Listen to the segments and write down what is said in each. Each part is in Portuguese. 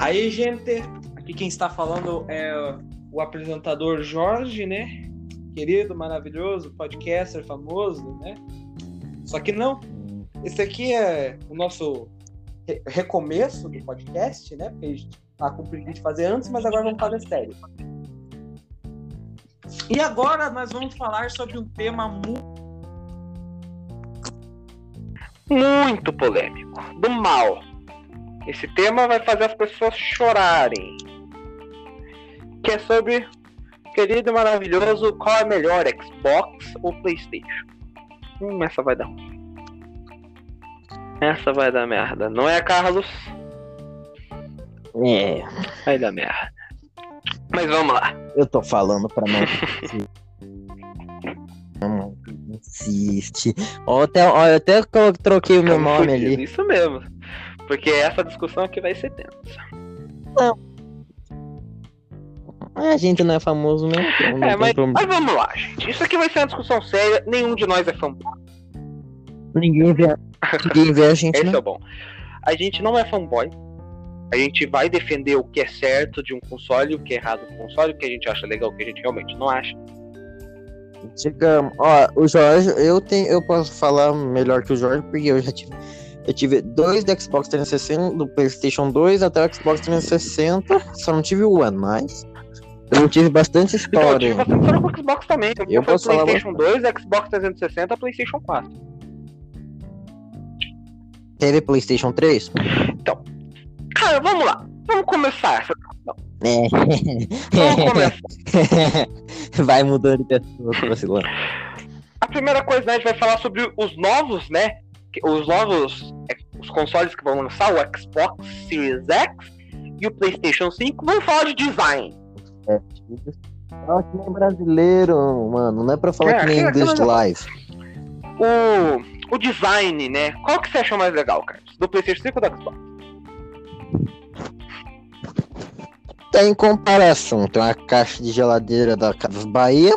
Aí, gente, aqui quem está falando é o apresentador Jorge, né? Querido, maravilhoso, podcaster famoso, né? Só que não. Esse aqui é o nosso re recomeço do podcast, né? Porque a gente tá com de fazer antes, mas agora vamos fazer sério. E agora nós vamos falar sobre um tema muito muito polêmico, do mal. Esse tema vai fazer as pessoas chorarem. Que é sobre, querido e maravilhoso, qual é melhor, Xbox ou PlayStation? Hum, essa vai dar Essa vai dar merda, não é, Carlos? É. Vai dar merda. Mas vamos lá. Eu tô falando pra não. não insiste. Ó, até, ó, eu até troquei o meu nome ali. Isso mesmo. Porque essa discussão aqui vai ser tensa. Não. A gente não é famoso mesmo. Então é, mas, mas, vamos lá, gente. Isso aqui vai ser uma discussão séria. Nenhum de nós é fanboy. Ninguém vê, ninguém vê a gente. Esse né? é o bom. A gente não é fanboy. A gente vai defender o que é certo de um console, o que é errado do console, o que a gente acha legal, o que a gente realmente não acha. Digamos, ó, o Jorge, eu tenho, eu posso falar melhor que o Jorge, porque eu já tive. Eu tive dois do Xbox 360, do PlayStation 2 até o Xbox 360, só não tive o One, mas. Eu tive bastante história. Então, eu tive bastante com o Xbox também. Eu, eu posso PlayStation 2, Xbox 360 PlayStation 4. Teve PlayStation 3? Então, cara, vamos lá. Vamos começar essa é. Vamos começar. vai mudando de pessoa, vacilando. A primeira coisa, né, a gente vai falar sobre os novos, né? Os novos é, os consoles que vão lançar, o Xbox Series X e o PlayStation 5. Vamos falar de design. É, fala que nem brasileiro, mano. Não é pra falar é, que nem inglês live. O, o design, né? Qual que você achou mais legal, Carlos? Do PlayStation 5 ou do Xbox? tá em comparação. Tem uma caixa de geladeira da Casas Bahia.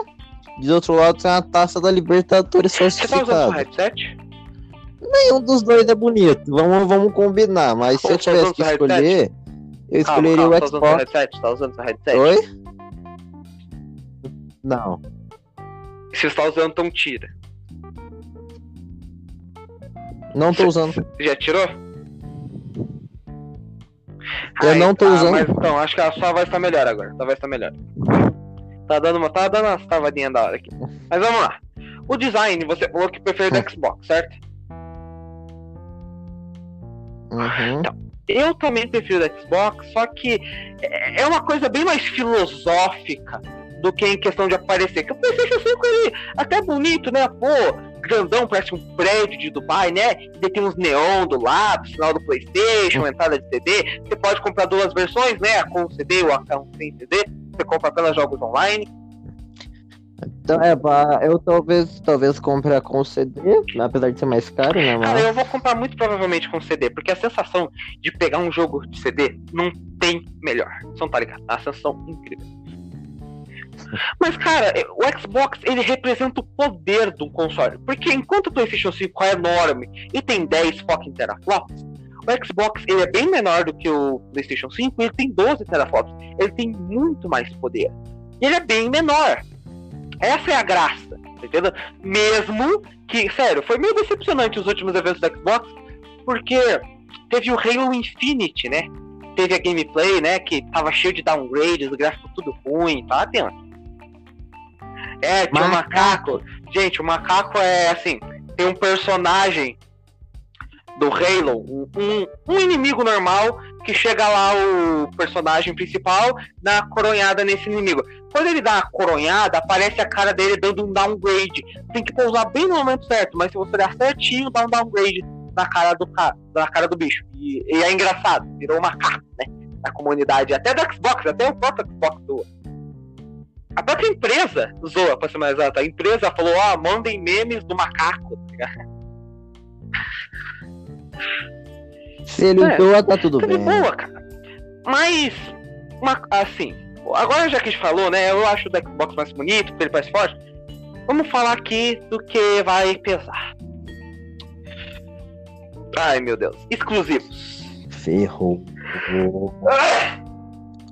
De outro lado tem uma taça da Libertadores falsificada. Você tá usando headset? Nenhum dos dois é bonito. Vamos, vamos combinar. Mas se eu tá tivesse que escolher, eu escolheria o Xbox. Tá usando? Tá usando seu headset? Oi? Não. Se você tá usando, então tira. Não tô usando. Já tirou? Eu Ai, não tô ah, usando. Mas então, acho que a sua voz tá melhor agora. Sua voz tá melhor. Tá dando uma, tá dando umas travadinhas da hora aqui. Mas vamos lá. O design, você falou que prefere do Xbox, certo? Uhum. Então, eu também prefiro do Xbox, só que é, é uma coisa bem mais filosófica do que em questão de aparecer. Que o PlayStation 5 ele até bonito, né? Pô, grandão, parece um prédio de Dubai, né? E tem uns neon do lado, sinal do PlayStation, entrada de CD. Você pode comprar duas versões, né? A com CD ou a com sem CD. Você compra apenas jogos online. Então, é, eu talvez, talvez compre com CD, apesar de ser mais caro, né? Mas... Cara, eu vou comprar muito provavelmente com CD, porque a sensação de pegar um jogo de CD não tem melhor. Não tá ligado? A sensação incrível. Mas, cara, o Xbox ele representa o poder do console. Porque enquanto o PlayStation 5 é enorme e tem 10 fucking teraflops, o Xbox ele é bem menor do que o PlayStation 5 e ele tem 12 teraflops. Ele tem muito mais poder. E ele é bem menor. Essa é a graça, tá entendeu? Mesmo que, sério, foi meio decepcionante os últimos eventos do Xbox, porque teve o Halo Infinite, né? Teve a gameplay, né? Que tava cheio de downgrades, o gráfico tudo ruim, tá atento. É, tinha um macaco. Gente, o macaco é assim: tem um personagem do Halo, um, um, inimigo normal que chega lá o personagem principal dá coronhada nesse inimigo. Quando ele dá a coronhada, aparece a cara dele dando um downgrade. Tem que pousar bem no momento certo, mas se você der certinho, dá um downgrade na cara do cara, na cara do bicho. E, e é engraçado, virou macaco, né? Na comunidade, até do Xbox, até o próprio Xbox do, a própria empresa zoa, pra ser mais exato. A empresa falou, ó, oh, mandem memes do macaco, tá Se ele é, doa, tá tudo tá bem. boa, cara. Mas, uma, assim, agora já que a gente falou, né, eu acho o Xbox mais bonito, porque ele mais forte. Vamos falar aqui do que vai pesar. Ai, meu Deus. Exclusivos. Ferrou.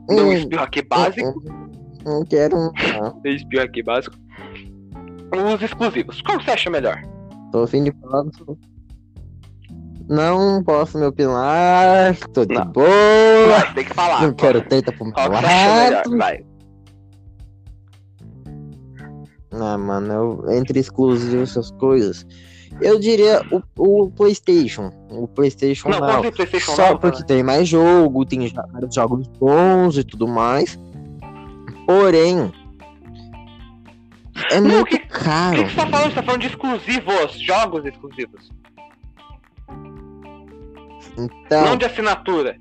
Não um espirro aqui básico. Não quero um. Não espirro aqui básico. Os exclusivos. Qual você acha melhor? Tô fim de falar. Não posso me opinar. Tô de Não. boa. Vai, tem que falar. Não quero treta pro meu lado. Vai. Ah, mano, eu, entre exclusivos essas coisas. Eu diria o, o PlayStation. O PlayStation Não, não. é PlayStation Só não, porque né? tem mais jogo, tem jogos bons e tudo mais. Porém, é Não, muito que- O caro. que, que você tá falando? Você tá falando de exclusivos, jogos exclusivos. Então, Não de assinatura.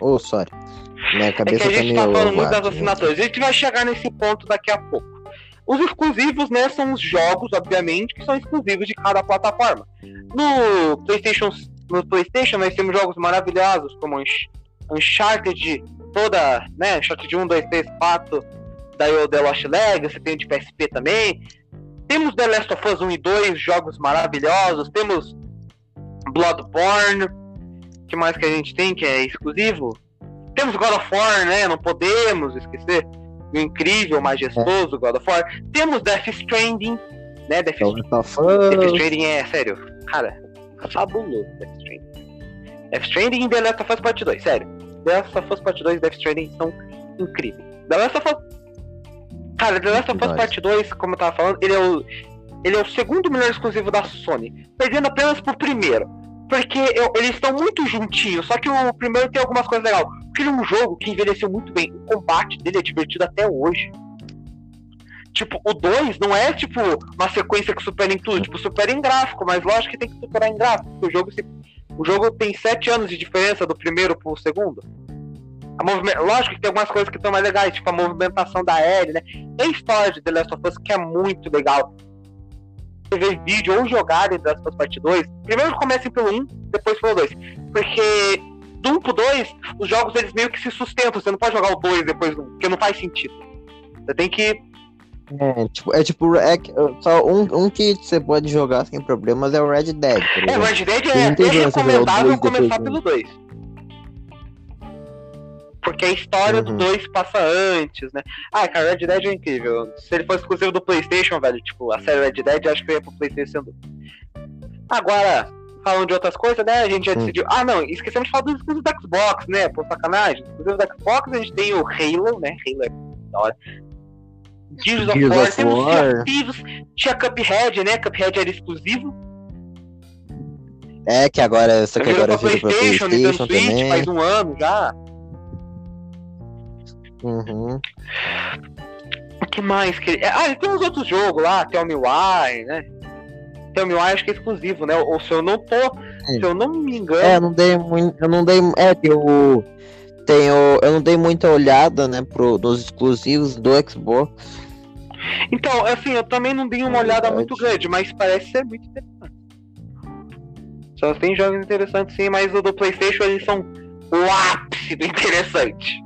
oh, sorry. Minha É que cabeça a tá gente meio tá falando muito das assinaturas. A gente vai chegar nesse ponto daqui a pouco. Os exclusivos, né, são os jogos, obviamente, que são exclusivos de cada plataforma. No PlayStation, no PlayStation nós temos jogos maravilhosos como Unch- Uncharted, toda, né, Uncharted 1, 2, 3, 4, daí o The Lost Legacy, tem o de PSP também. Temos The Last of Us 1 e 2, jogos maravilhosos. Temos Bloodborne, que mais que a gente tem que é exclusivo? Temos God of War, né? Não podemos esquecer. O incrível, majestoso God of War. Temos Death Stranding, né? Death, of Death. Stranding é, sério, cara, fabuloso Death Stranding. Death Stranding e The Last of Us Part 2, sério. The Last of Us Part 2 e Death Stranding são incríveis. The Last of Us... Cara, The Last of Us. Part 2, como eu tava falando, ele é o... Ele é o segundo melhor exclusivo da Sony, perdendo apenas pro primeiro. Porque eu- eles estão muito juntinhos, só que o primeiro tem algumas coisas legais. Porque ele é um jogo que envelheceu muito bem. O combate dele é divertido até hoje. Tipo, o 2 não é tipo uma sequência que supera em tudo, tipo, supera em gráfico, mas lógico que tem que superar em gráfico. O jogo, se- o jogo tem 7 anos de diferença do primeiro pro segundo. Lógico que tem algumas coisas que estão mais legais, tipo a movimentação da Ellie, né? Tem a história de The Last of Us que é muito legal. Você ver vídeo ou jogar em The Last of Us Part 2, primeiro comecem pelo 1, depois pelo 2. Porque do 1 pro 2, os jogos eles meio que se sustentam. Você não pode jogar o 2 depois do 1, porque não faz sentido. Você tem que É, tipo, é tipo, é só um, um que você pode jogar sem problemas é o Red Dead. por É, o. Red Dead é, é né? O recomendável começar pelo 2. Porque a história do Uhum. 2 passa antes, né? Ah, cara, Red Dead é incrível. Se ele fosse exclusivo do PlayStation, velho, tipo, a série Red Dead, acho que eu ia pro PlayStation. Agora, falando de outras coisas, né? A gente já decidiu. Ah, não, esquecemos de falar dos exclusivos do Xbox, né? Por sacanagem. Exclusivo do Xbox, a gente tem o Halo, né? Halo é da hora. Gears of Gears War, of temos War. Thieves, tinha Cuphead, né? Cuphead era exclusivo. É, que agora, só que agora veio pra PlayStation, Nintendo PlayStation Switch, também. faz um ano já. Uhum. O que mais que ele... Ah, e tem uns outros jogos lá, Tell Me Why, né? Tell Me Why acho que é exclusivo, né? Ou se eu não tô... Se eu não me engano... É, eu não dei muito. Eu não dei. É, tem o. Tem o. Eu não dei muita olhada, né, pro, nos exclusivos do Xbox. Então, assim, eu também não dei uma É olhada verdade. muito grande, mas parece ser muito interessante. Só tem jogos interessantes sim, mas o do Playstation eles são o ápice do interessante.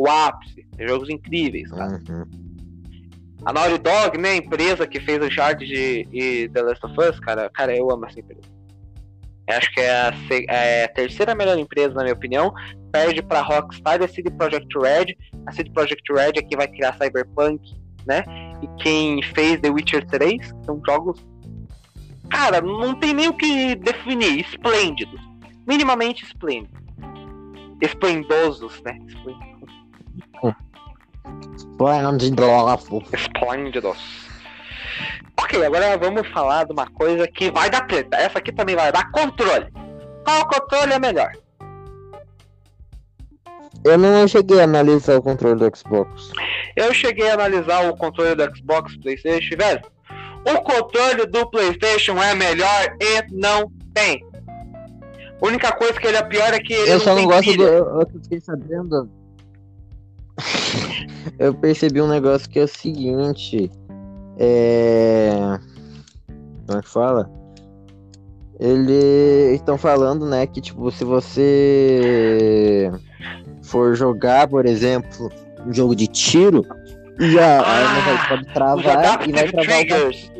O ápice. Tem jogos incríveis, cara. Uhum. A Naughty Dog, né, a empresa que fez Uncharted e, e The Last of Us, cara, cara, eu amo essa empresa. Eu acho que é a, é a terceira melhor empresa, na minha opinião. Perde pra Rockstar e a CD Projekt Red. A CD Projekt Red é quem vai criar Cyberpunk, né? E quem fez The Witcher 3, que são jogos. Cara, não tem nem o que definir. Esplêndidos. Minimamente esplêndidos. Esplendosos, né? Esplen- Esplendoroso. Esplêndidos. Ok, agora vamos falar de uma coisa que vai dar treta. Essa aqui também vai dar controle. Qual controle é melhor? Eu não cheguei a analisar o controle do Xbox. Eu cheguei a analisar o controle do Xbox PlayStation, velho. O controle do PlayStation é melhor e não tem. A única coisa que ele é pior é que ele Eu não só não gosto do. pilha. Eu, eu fiquei sabendo. Eu percebi um negócio que é o seguinte. É. Como é que fala? Eles estão falando, né, que tipo, se você for jogar, por exemplo, um jogo de tiro, e a arma vai, pode travar e vai travar Triggers.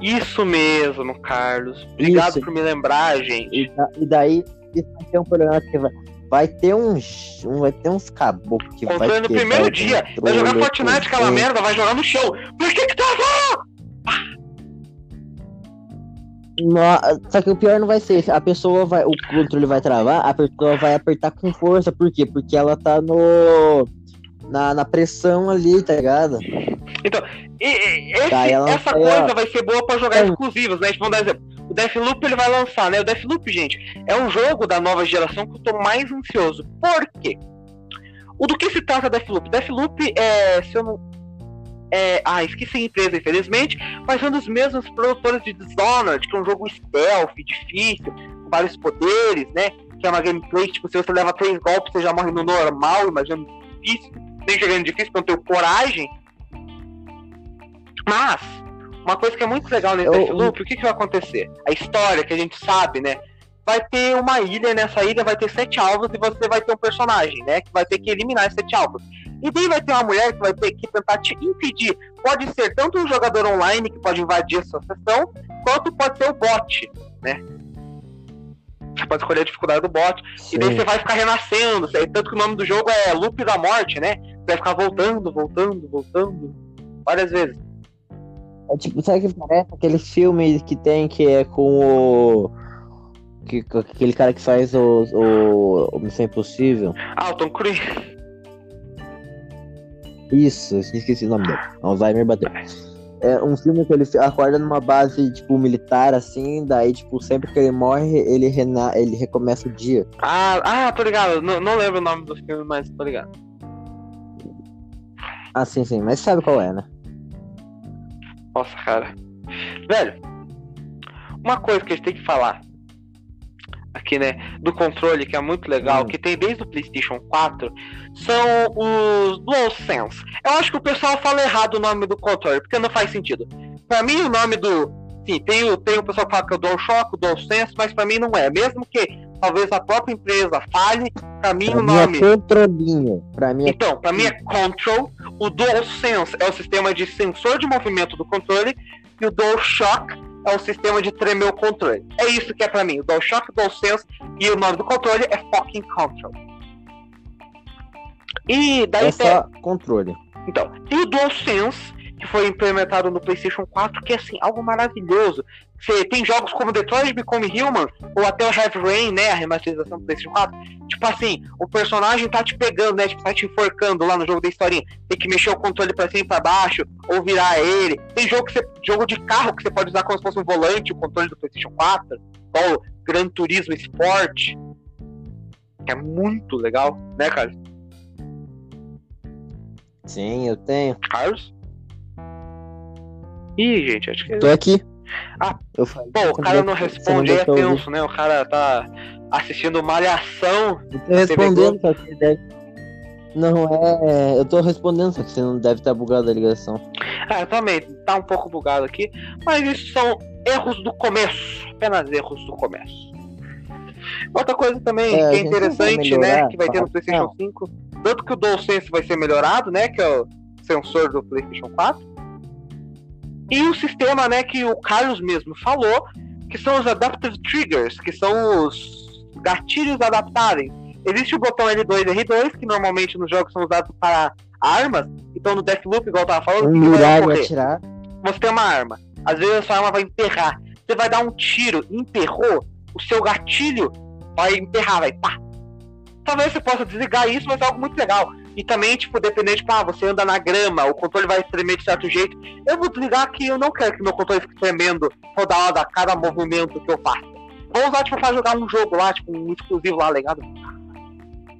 Isso mesmo, Carlos. Obrigado Isso. por me lembrar, gente. E, da- daí, isso vai ter um problema que vai, vai ter uns. Um, vai ter uns caboclos que Controle vai. no primeiro dia. Vai jogar Fortnite aquela merda, vai jogar no chão. Por que que tava? No, só que o pior não vai ser. A pessoa vai. O controle vai travar, a pessoa vai apertar com força. Por quê? Porque ela tá no. Na, na pressão ali, tá ligado? Então, e, e, esse, tá, essa coisa vai ser boa pra jogar é. exclusivos, né? Tipo, vamos dar exemplo. O Deathloop ele vai lançar, né? O Deathloop, gente, é um jogo da nova geração que eu tô mais ansioso. Por quê? O do que se trata Deathloop? Deathloop é, se eu não é, ah, esqueci a empresa, infelizmente, mas um dos mesmos produtores de Dishonored, que é um jogo stealth, difícil, com vários poderes, né? Que é uma gameplay, tipo, se você leva três golpes, você já morre no normal, imagina difícil. Nem jogando difícil, porque eu tenho coragem. Mas, uma coisa que é muito legal nesse Deathloop, o que, que vai acontecer? A história que a gente sabe, né? Vai ter uma ilha, nessa ilha vai ter sete alvos e você vai ter um personagem, né? Que vai ter que eliminar esses sete alvos. E daí vai ter uma mulher que vai ter que tentar te impedir. Pode ser tanto um jogador online que pode invadir a sua sessão, quanto pode ser o bot, né? Você pode escolher a dificuldade do bot. Sim. E daí você vai ficar renascendo. Tanto que o nome do jogo é Loop da Morte, né? Você vai ficar voltando, voltando, voltando. Várias vezes. É tipo, sabe que parece aquele filme que tem que é com o. Que, aquele cara que faz o, o, o Missão Impossível. Ah, o Tom Cruise. Isso, esqueci o nome dele. Alzheimer bateu. É um filme que ele acorda numa base, tipo, militar, assim, daí, tipo, sempre que ele morre, ele, rena... ele recomeça o dia. Ah, ah tô ligado. Não, não lembro o nome do filme, mas tô ligado. Ah, sim, sim. Mas sabe qual é, né? Nossa, cara. Velho, uma coisa que a gente tem que falar aqui, né, do controle, que é muito legal, hum. que tem desde o PlayStation 4, são os DualSense. Eu acho que o pessoal fala errado o nome do controle, porque não faz sentido. Para mim, o nome do. Sim, tem, tem o pessoal que fala que é o DualShock, o DualSense, mas para mim não é. Mesmo que talvez a própria empresa fale, para mim pra o nome. Mim é controlinho. Pra mim é... Então, para mim é Control. O DualSense é o sistema de sensor de movimento do controle e o DualShock é o sistema de tremer o controle. É isso que é para mim. O DualShock, o DualSense e o nome do controle é fucking Control. E daí é só tem... controle. Então, tem o DualSense, que foi implementado no PlayStation 4, que é assim, algo maravilhoso. Você tem jogos como Detroit Become Human, ou até o Heavy Rain, né, a remasterização do PlayStation 4. Tipo assim, o personagem tá te pegando, né, tipo, tá te enforcando lá no jogo da historinha. Tem que mexer o controle pra cima e pra baixo, ou virar ele. Tem jogo, que você, jogo de carro que você pode usar como se fosse um volante, o controle do PlayStation 4, igual Gran Turismo Sport. É muito legal, né, Carlos? Sim, eu tenho. Carlos? Ih, gente, acho que. Tô aqui. Ah, eu falei, pô, o cara não responde, aí é tenso, né? O cara tá assistindo Malhação. Eu tô respondendo, só que deve... Não é. Eu tô respondendo, só que você não deve estar bugado a ligação. Ah, eu também, tá um pouco bugado aqui. Mas isso são erros do começo. Apenas erros do começo. Outra coisa também é, que é interessante, melhorar, né? Que vai ter no PlayStation não. 5. Tanto que o DualSense vai ser melhorado, né? Que é o sensor do PlayStation 4. E o sistema, né, que o Carlos mesmo falou, que são os Adaptive Triggers, que são os gatilhos adaptáveis. Existe o botão L2 e R2, que normalmente nos jogos são usados para armas. Então no Deathloop, igual eu tava falando, um que vai. Atirar. Você tem uma arma. Às vezes a sua arma vai emperrar. Você vai dar um tiro, emperrou, o seu gatilho vai emperrar, vai pá. Talvez você possa desligar isso, mas é algo muito legal. E também, tipo, dependente, tipo, ah, você anda na grama, o controle vai tremer de certo jeito. Eu vou desligar que eu não quero que meu controle fique tremendo toda hora, cada movimento que eu faço. Vou usar, tipo, pra jogar um jogo lá, tipo, um exclusivo lá, legado.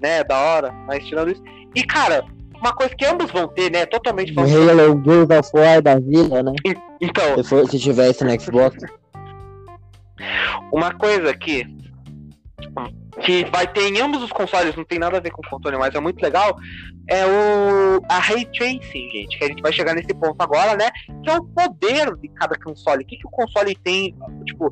Né, da hora, mas tirando isso. E, cara, uma coisa que ambos vão ter, né, totalmente... O Halo, Gears of War da vida, né? Então... Se, for, se tivesse no Xbox. Uma coisa que que vai ter em ambos os consoles, não tem nada a ver com o controle, mas é muito legal, é o a Ray Tracing, gente, que a gente vai chegar nesse ponto agora, né? Que é o poder de cada console. O que, que o console tem, tipo,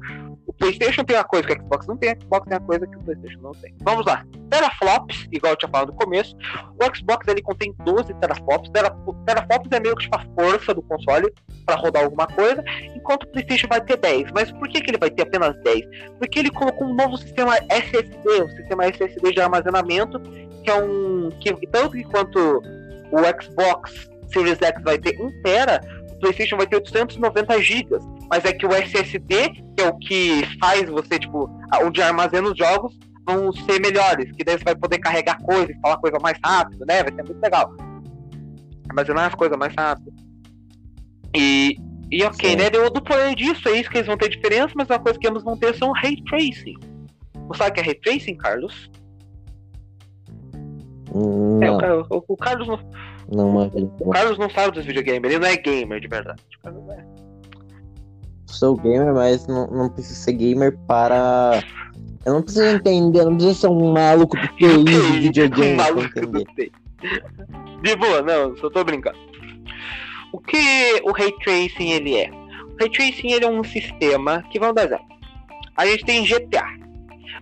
PlayStation tem uma coisa que o Xbox não tem, o Xbox tem uma coisa que o PlayStation não tem. Vamos lá. Teraflops, igual eu tinha falado no começo, o Xbox ele contém 12 teraflops. Teraflops é meio que tipo a força do console para rodar alguma coisa, enquanto o PlayStation vai ter 10. Mas por que, que ele vai ter apenas 10? Porque ele colocou um novo sistema SSD, um sistema SSD de armazenamento, que é um. que tanto quanto o Xbox Series X vai ter 1 tera, o PlayStation vai ter 890 GB. Mas é que o SSD, que é o que faz você, tipo, onde armazena os jogos, vão ser melhores. Que daí você vai poder carregar coisas, falar coisa mais rápido, né? Vai ser muito legal. Armazenar as coisas mais rápido. E, e ok, Sim. né? Deu do poder disso, é isso que eles vão ter diferença, mas uma coisa que eles vão ter são Ray Tracing. Você sabe o que é Ray Tracing, Carlos? Não. É, o, o, o Carlos não. Não, mas... O Carlos não sabe dos videogames, ele não é gamer de verdade. não é. Sou gamer, mas não, não preciso ser gamer para. Eu não preciso entender, não preciso ser um maluco do TI de videogame. Um maluco do TI. De boa, não, só tô brincando. O que o Ray Tracing ele é? O Ray Tracing ele é um sistema que vamos dar exemplo. A gente tem GTA.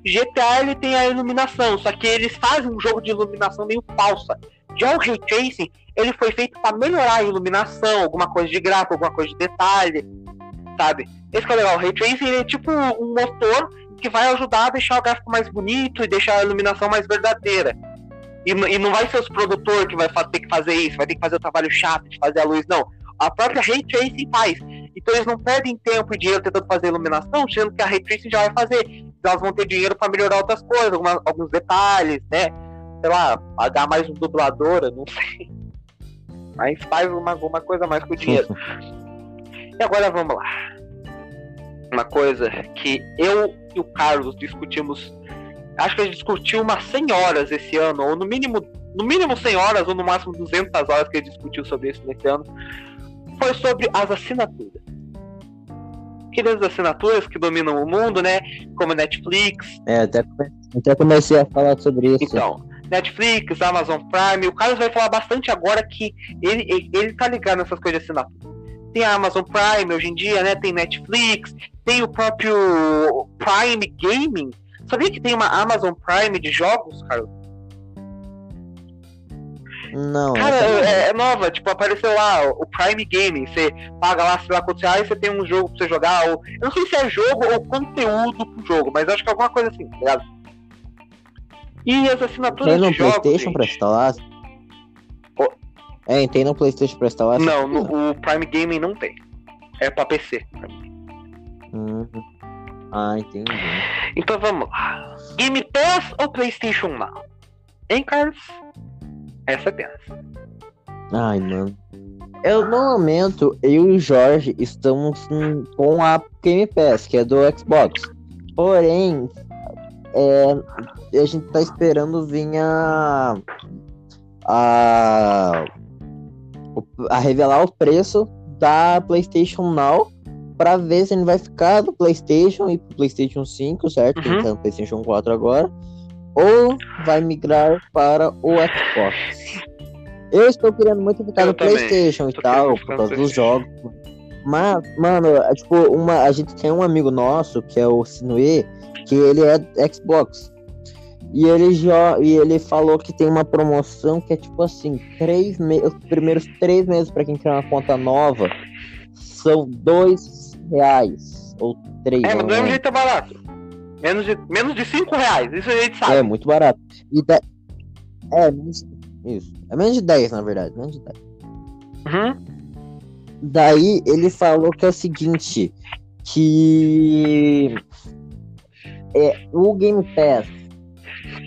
GTA ele tem a iluminação, só que eles fazem um jogo de iluminação meio falsa. Já o Ray Tracing, ele foi feito para melhorar a iluminação, alguma coisa de gráfico, alguma coisa de detalhe, sabe? Esse que é legal. O Ray Tracing é tipo um motor que vai ajudar a deixar o gráfico mais bonito e deixar a iluminação mais verdadeira. E, e não vai ser os produtores que vai ter que fazer isso, vai ter que fazer o trabalho chato de fazer a luz, não. A própria Ray Tracing faz. Então eles não perdem tempo e dinheiro tentando fazer iluminação, sendo que a Ray Tracing já vai fazer. Então elas vão ter dinheiro para melhorar outras coisas, algumas, alguns detalhes, né? Sei lá, pagar mais um dubladora, não sei. Mas faz uma, alguma coisa mais com o dinheiro. E agora vamos lá. Uma coisa que eu e o Carlos discutimos. Acho que a gente discutiu umas 100 horas esse ano, ou no mínimo, no mínimo 100 horas, ou no máximo 200 horas que a gente discutiu sobre isso nesse ano. Foi sobre as assinaturas aquelas assinaturas que dominam o mundo, né? Como Netflix. É, até, até comecei a falar sobre isso. Então, Netflix, Amazon Prime, o Carlos vai falar bastante agora que ele, ele, ele tá ligado nessas coisas de assinatura. Tem a Amazon Prime hoje em dia, né? Tem Netflix, tem o próprio Prime Gaming. Sabia que tem uma Amazon Prime de jogos, Carlos? Não. Cara, é, é, nova, tipo, apareceu lá o Prime Gaming. Você paga lá, sei lá quantos reais, você tem um jogo pra você jogar. Ou, eu não sei se é jogo ou conteúdo pro jogo, mas acho que é alguma coisa assim, tá ligado? E as assinaturas tem no de jogos. PlayStation gente... pra instalar? É, tem no PlayStation pra instalar? Não, no, o Prime Gaming não tem. É pra PC. Uhum. Ah, entendi. Então vamos lá. Game Pass ou PlayStation Now? Hein, Carlos? Essa é tensa. Ai, mano. Eu, no momento, eu e o Jorge estamos com a Game Pass, que é do Xbox. Porém, é, a gente tá esperando vir a, a, a revelar o preço da PlayStation Now para ver se ele vai ficar do PlayStation e PlayStation 5, certo? Uhum. No PlayStation 4 agora ou vai migrar para o Xbox. Eu estou querendo muito ficar eu no também. PlayStation e tal, por causa dos jogos. Mas, mano, é, tipo, uma, a gente tem um amigo nosso, que é o Sinue, que ele é Xbox. E ele já e ele falou que tem uma promoção que é tipo assim, três meses, os primeiros três meses para quem criar uma conta nova são dois reais ou três. É, mas do mesmo jeito é barato. Menos de, menos de 5 reais, isso a gente sabe. É, muito barato. E da... É, menos... isso. É menos de 10, na verdade. Menos de 10. Uhum. Daí ele falou que é o seguinte, que é, o Game Pass,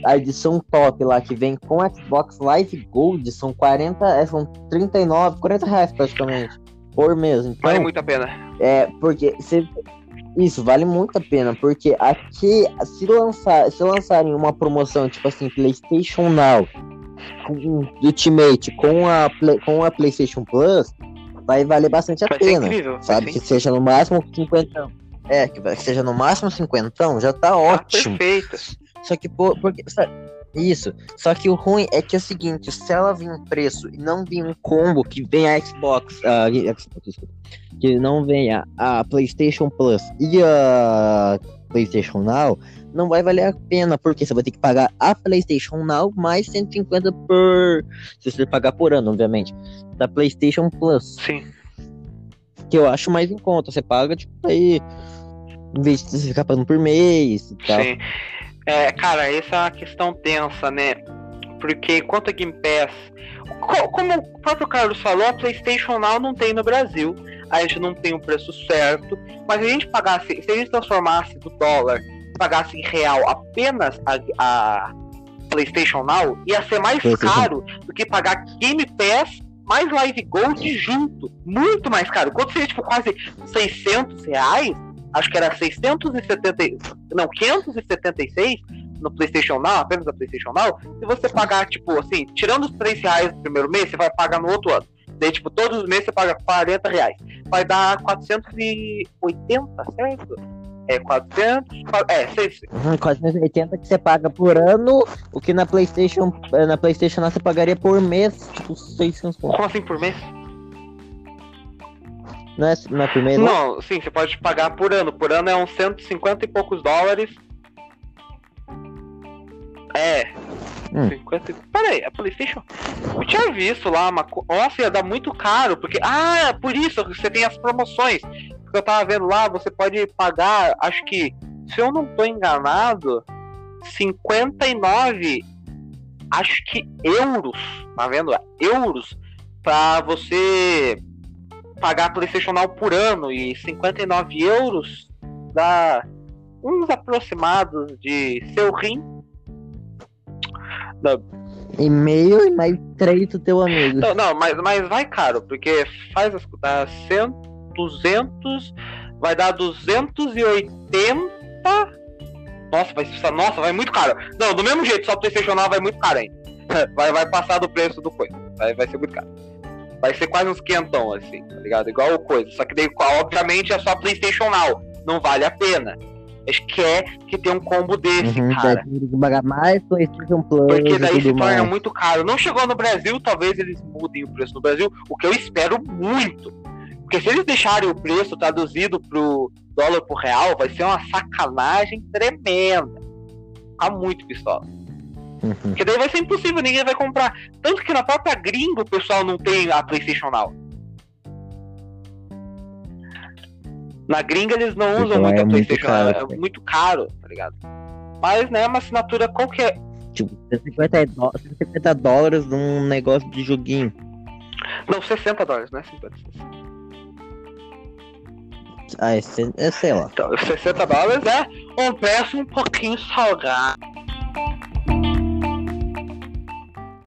a edição top lá que vem com Xbox Live Gold são 40, é, são 39, 40 reais praticamente por mês. Então, vale muito a pena. É, porque você isso vale muito a pena, porque aqui, se, lançar, se lançarem uma promoção tipo assim, PlayStation Now, com Ultimate com a, com a PlayStation Plus, vai valer bastante a vai pena. Incrível, sabe? Que seja no máximo 50. É, que, que seja no máximo 50, já tá, tá ótimo. Ah, perfeito. Só que, por, porque, sabe, isso. Só que o ruim é que é o seguinte, se ela vir um preço e não vir um combo que vem a Xbox, uh, Xbox que não venha a PlayStation Plus e a PlayStation Now, não vai valer a pena, porque você vai ter que pagar a PlayStation Now mais 150 por. Se você pagar por ano, obviamente. Da PlayStation Plus. Sim. Que eu acho mais em conta. Você paga, tipo, aí. Em vez de você ficar pagando por mês e tal. Sim. É, cara, essa é uma questão tensa, né? Porque quanto a Game Pass. Como o próprio Carlos falou, a PlayStation Now não tem no Brasil. A gente não tem o preço certo. Mas se a gente pagasse, se a gente transformasse do dólar, pagasse em real apenas a, a PlayStation Now, ia ser mais caro do que pagar Game Pass mais Live Gold junto. Muito mais caro. Quanto seria, tipo, quase 600 reais? Acho que era 670. Não, 576 no PlayStation Now, apenas na PlayStation Now, se você pagar, tipo, assim, tirando os 3 reais no primeiro mês, você vai pagar no outro ano. Daí, tipo, todos os meses você paga 40 reais. Vai dar 480, certo? É 400. É, 6. Uhum, 480 que você paga por ano, o que na PlayStation. Na PlayStation você pagaria por mês, tipo, 600 Como assim por mês? Não é, não é por mês? Não, não, sim, você pode pagar por ano. Por ano é uns 150 e poucos dólares. É. Hum. 50... Peraí, a PlayStation. Eu tinha visto lá uma. Nossa, ia dar muito caro, porque. Ah, por isso você tem as promoções. Porque eu tava vendo lá, você pode pagar, acho que, se eu não tô enganado, 59, acho que euros, tá vendo? Euros, pra você pagar PlayStation Now por ano. E 59 euros dá uns aproximados de seu rim não. E meio e mais três do teu amigo. Não, não, mas, mas vai caro, porque faz as dá 100, 200, vai dar 280. Nossa, vai, nossa, vai muito caro. Não, do mesmo jeito, só PlayStation Now vai muito caro ainda. Vai, vai passar do preço do coisa. Vai, vai ser muito caro. Vai ser quase uns quentão, assim, tá ligado? Igual o coisa. Só que daí, obviamente, é só PlayStation Now. Não vale a pena quer que tem um combo desse, uhum, cara. Pagar mais PlayStation Plus. Porque daí se torna mais. muito caro. Não chegou no Brasil, talvez eles mudem o preço no Brasil, o que eu espero muito. Porque se eles deixarem o preço traduzido pro dólar pro real, vai ser uma sacanagem tremenda. Tá muito pistola. Uhum. Porque daí vai ser impossível, ninguém vai comprar. Tanto que na própria gringa o pessoal não tem a PlayStation Now. Na gringa eles não usam muito é a PlayStation, caro, é, é muito caro, tá ligado? Mas, né, uma assinatura qualquer. Tipo, 150, 150 dólares num negócio de joguinho. Não, 60 dólares, não é 50, 60. Ah, é, é sei lá. Então, 60 dólares é um preço um pouquinho salgado.